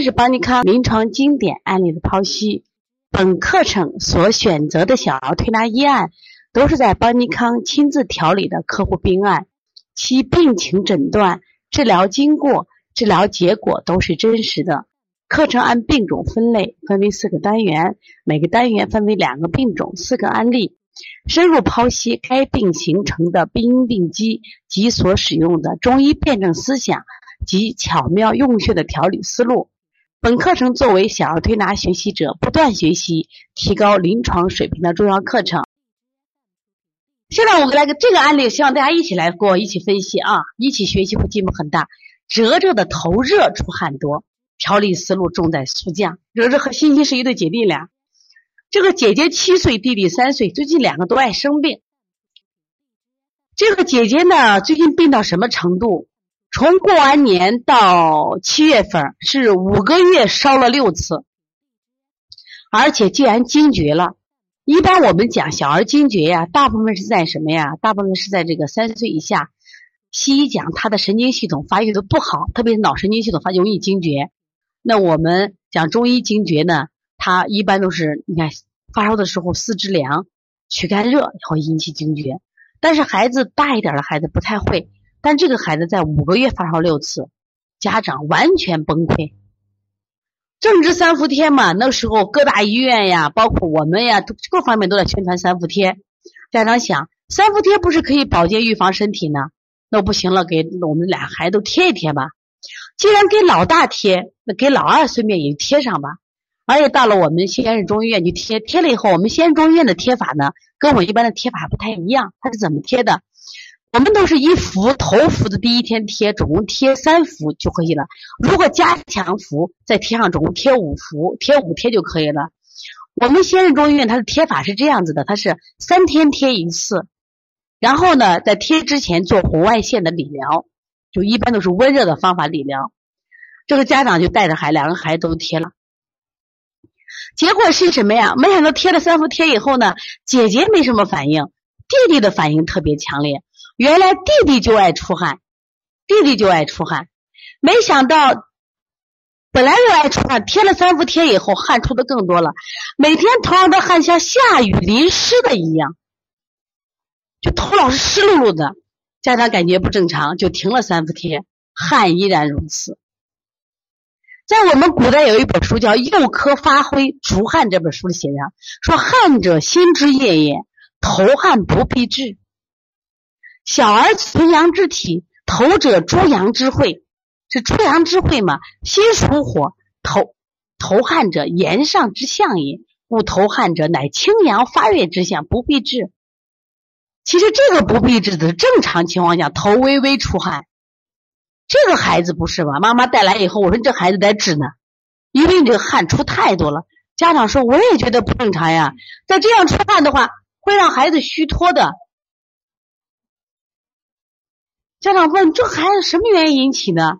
天是邦尼康临床经典案例的剖析。本课程所选择的小儿推拿医案，都是在邦尼康亲自调理的客户病案，其病情诊断、治疗经过、治疗结果都是真实的。课程按病种分类，分为四个单元，每个单元分为两个病种、四个案例，深入剖析该病形成的病因病机及所使用的中医辩证思想及巧妙用穴的调理思路。本课程作为小儿推拿学习者不断学习、提高临床水平的重要课程。现在我们来个这个案例，希望大家一起来跟我一起分析啊，一起学习会进步很大。哲哲的头热出汗多，调理思路重在速降。哲哲和欣欣是一对姐弟俩，这个姐姐七岁，弟弟三岁，最近两个都爱生病。这个姐姐呢，最近病到什么程度？从过完年到七月份是五个月烧了六次，而且既然惊厥了，一般我们讲小儿惊厥呀，大部分是在什么呀？大部分是在这个三岁以下。西医讲他的神经系统发育的不好，特别是脑神经系统发容易惊厥。那我们讲中医惊厥呢，它一般都是你看发烧的时候四肢凉、躯干热会引起惊厥，但是孩子大一点的孩子不太会。但这个孩子在五个月发烧六次，家长完全崩溃。正值三伏天嘛，那时候各大医院呀，包括我们呀，各方面都在宣传三伏贴。家长想，三伏贴不是可以保健预防身体呢？那不行了，给我们俩孩子都贴一贴吧。既然给老大贴，那给老二顺便也贴上吧。而且到了我们西安市中医院去贴，贴了以后，我们西安中医院的贴法呢，跟我一般的贴法不太一样。它是怎么贴的？我们都是一伏头伏的第一天贴，总共贴三伏就可以了。如果加强伏，再贴上总共贴五伏，贴五贴就可以了。我们西安中医院它的贴法是这样子的，它是三天贴一次，然后呢，在贴之前做红外线的理疗，就一般都是温热的方法理疗。这个家长就带着孩两个孩子都贴了，结果是什么呀？没想到贴了三伏贴以后呢，姐姐没什么反应，弟弟的反应特别强烈。原来弟弟就爱出汗，弟弟就爱出汗，没想到本来就爱出汗，贴了三伏贴以后，汗出的更多了。每天头上的汗像下雨淋湿的一样，就头老是湿漉漉的。家长感觉不正常，就停了三伏贴，汗依然如此。在我们古代有一本书叫《幼科发挥除汗》，这本书里写上说：“汗者心之液也，头汗不必治。”小儿纯阳之体，头者诸阳之会，是诸阳之会嘛？心属火，头头汗者炎上之象也，故头汗者乃清阳发热之象，不必治。其实这个不必治的是正常情况下，头微微出汗。这个孩子不是吧？妈妈带来以后，我说这孩子得治呢，因为你这个汗出太多了。家长说我也觉得不正常呀，再这样出汗的话，会让孩子虚脱的。家长问：“这孩子什么原因引起的？”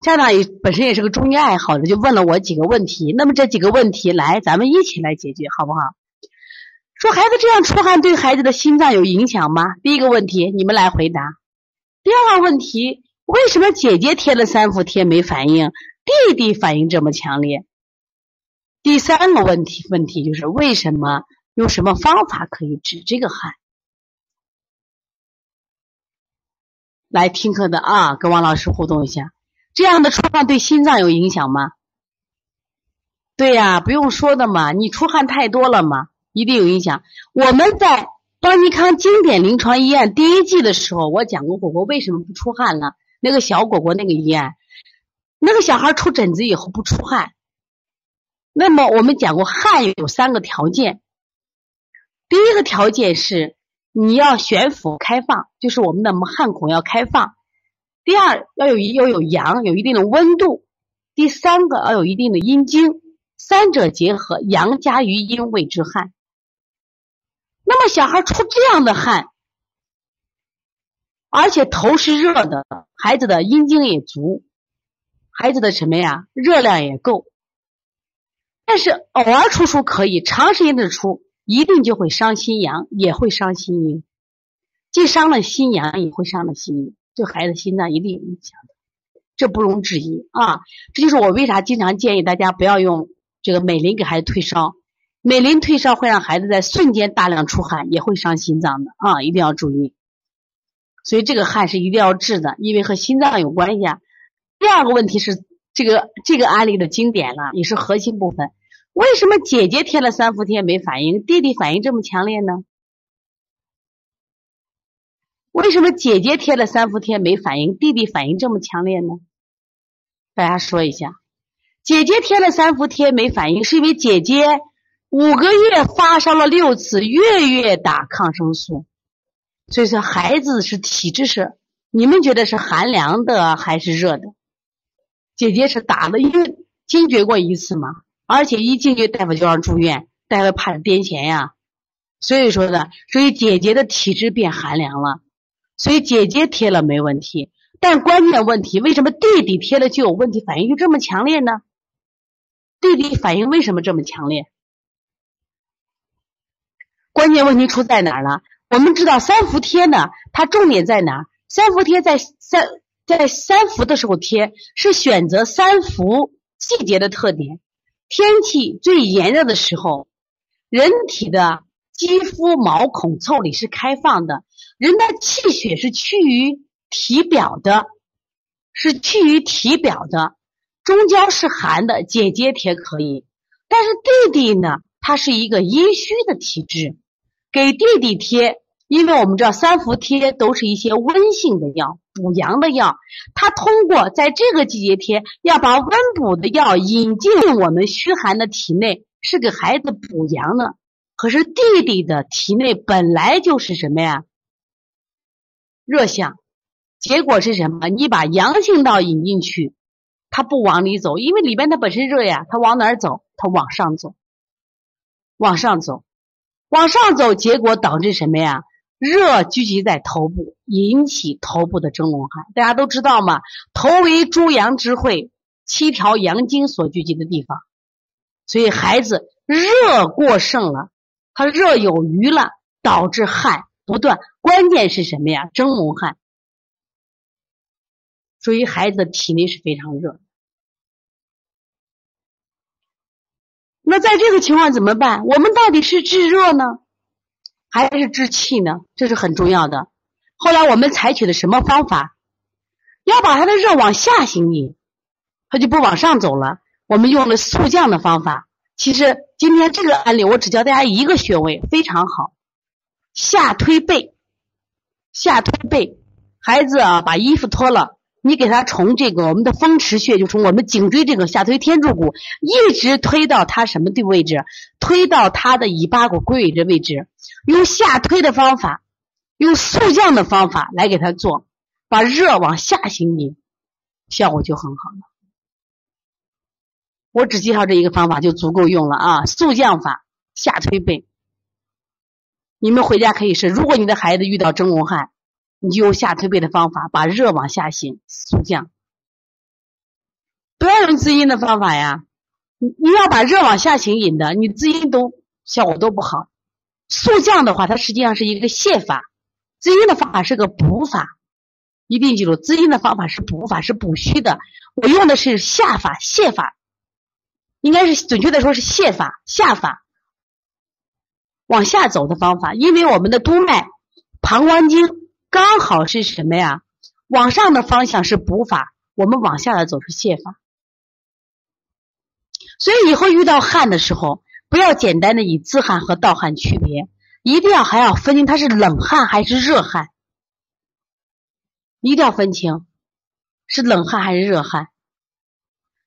家长也本身也是个中医爱好者，就问了我几个问题。那么这几个问题，来，咱们一起来解决，好不好？说孩子这样出汗对孩子的心脏有影响吗？第一个问题，你们来回答。第二个问题，为什么姐姐贴了三伏贴没反应，弟弟反应这么强烈？第三个问题，问题就是为什么？用什么方法可以止这个汗？来听课的啊，跟王老师互动一下。这样的出汗对心脏有影响吗？对呀，不用说的嘛，你出汗太多了嘛，一定有影响。我们在邦尼康经典临床医院第一季的时候，我讲过果果为什么不出汗了。那个小果果那个医院，那个小孩出疹子以后不出汗。那么我们讲过，汗有三个条件。第一个条件是。你要悬浮开放，就是我们的汗孔要开放。第二，要有要有阳，有一定的温度。第三个，要有一定的阴经，三者结合，阳加于阴谓之汗。那么小孩出这样的汗，而且头是热的，孩子的阴经也足，孩子的什么呀，热量也够。但是偶尔出出可以，长时间的出。一定就会伤心阳，也会伤心阴，既伤了心阳，也会伤了心阴，对孩子心脏一定有影响的。这不容置疑啊。这就是我为啥经常建议大家不要用这个美林给孩子退烧，美林退烧会让孩子在瞬间大量出汗，也会伤心脏的啊，一定要注意。所以这个汗是一定要治的，因为和心脏有关系啊。第二个问题是这个这个案例的经典了，也是核心部分。为什么姐姐贴了三伏贴没反应，弟弟反应这么强烈呢？为什么姐姐贴了三伏贴没反应，弟弟反应这么强烈呢？大家说一下，姐姐贴了三伏贴没反应，是因为姐姐五个月发烧了六次，月月打抗生素，所以说孩子是体质是，你们觉得是寒凉的还是热的？姐姐是打了，因为惊厥过一次嘛，而且一进去大夫就让住院，大夫怕癫痫呀，所以说呢，所以姐姐的体质变寒凉了。所以姐姐贴了没问题，但关键问题为什么弟弟贴了就有问题，反应就这么强烈呢？弟弟反应为什么这么强烈？关键问题出在哪儿了？我们知道三伏贴呢，它重点在哪？三伏贴在三在三伏的时候贴，是选择三伏季节的特点，天气最炎热的时候，人体的肌肤毛孔腠理是开放的。人的气血是趋于体表的，是趋于体表的，中焦是寒的，姐姐贴可以，但是弟弟呢，他是一个阴虚的体质，给弟弟贴，因为我们知道三伏贴都是一些温性的药，补阳的药，它通过在这个季节贴，要把温补的药引进我们虚寒的体内，是给孩子补阳的。可是弟弟的体内本来就是什么呀？热象，结果是什么？你把阳性道引进去，它不往里走，因为里边它本身热呀，它往哪儿走？它往上走，往上走，往上走，结果导致什么呀？热聚集在头部，引起头部的蒸笼汗。大家都知道吗？头为诸阳之会，七条阳经所聚集的地方，所以孩子热过盛了，他热有余了，导致汗。不断，关键是什么呀？蒸笼汗，所以孩子的体内是非常热。那在这个情况怎么办？我们到底是治热呢，还是治气呢？这是很重要的。后来我们采取的什么方法？要把他的热往下行引，他就不往上走了。我们用了速降的方法。其实今天这个案例，我只教大家一个穴位，非常好。下推背，下推背，孩子啊，把衣服脱了，你给他从这个我们的风池穴，就从我们颈椎这个下推天柱骨，一直推到他什么的位置？推到他的尾巴骨归位的位置，用下推的方法，用速降的方法来给他做，把热往下行引，效果就很好了。我只介绍这一个方法就足够用了啊，速降法下推背。你们回家可以试。如果你的孩子遇到蒸笼汗，你就用下推背的方法，把热往下行，速降。不要用滋阴的方法呀，你你要把热往下行引的，你滋阴都效果都不好。速降的话，它实际上是一个泻法，滋阴的方法是个补法。一定记住，滋阴的方法是补法，是补虚的。我用的是下法、泻法，应该是准确的说是泻法、下法。往下走的方法，因为我们的督脉、膀胱经好是什么呀？往上的方向是补法，我们往下的走是泻法。所以以后遇到汗的时候，不要简单的以自汗和盗汗区别，一定要还要分清它是冷汗还是热汗，一定要分清是冷汗还是热汗。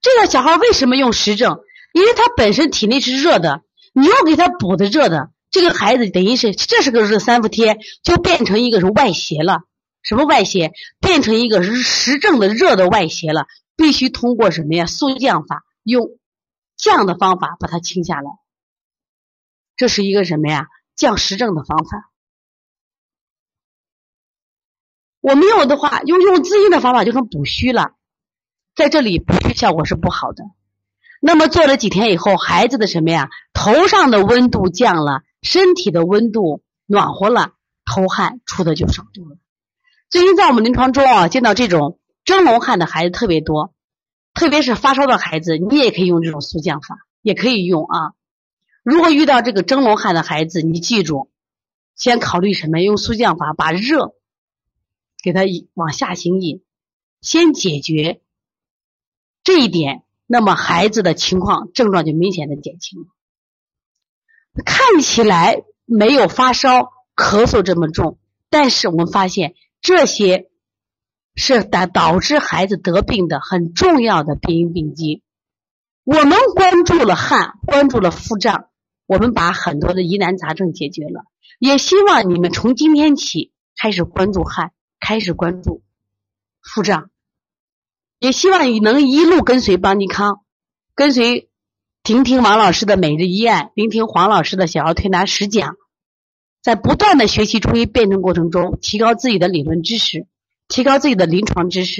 这个小孩为什么用实证？因为他本身体内是热的，你要给他补的热的。这个孩子等于是，这是个热三伏贴，就变成一个是外邪了。什么外邪？变成一个实证的热的外邪了。必须通过什么呀？速降法，用降的方法把它清下来。这是一个什么呀？降实证的方法。我没有的话，用用滋阴的方法就很补虚了。在这里补虚效果是不好的。那么做了几天以后，孩子的什么呀？头上的温度降了。身体的温度暖和了，头汗出的就少多了。最近在我们临床中啊，见到这种蒸笼汗的孩子特别多，特别是发烧的孩子，你也可以用这种速降法，也可以用啊。如果遇到这个蒸笼汗的孩子，你记住，先考虑什么？用速降法把热给他往下行引，先解决这一点，那么孩子的情况症状就明显的减轻。看起来没有发烧、咳嗽这么重，但是我们发现这些是导导致孩子得病的很重要的病因病机。我们关注了汗，关注了腹胀。我们把很多的疑难杂症解决了，也希望你们从今天起开始关注汗，开始关注腹胀，也希望你能一路跟随邦尼康，跟随聆听王老师的每日一案，聆听黄老师的小儿推拿实讲，在不断的学习中医辩证过程中，提高自己的理论知识，提高自己的临床知识。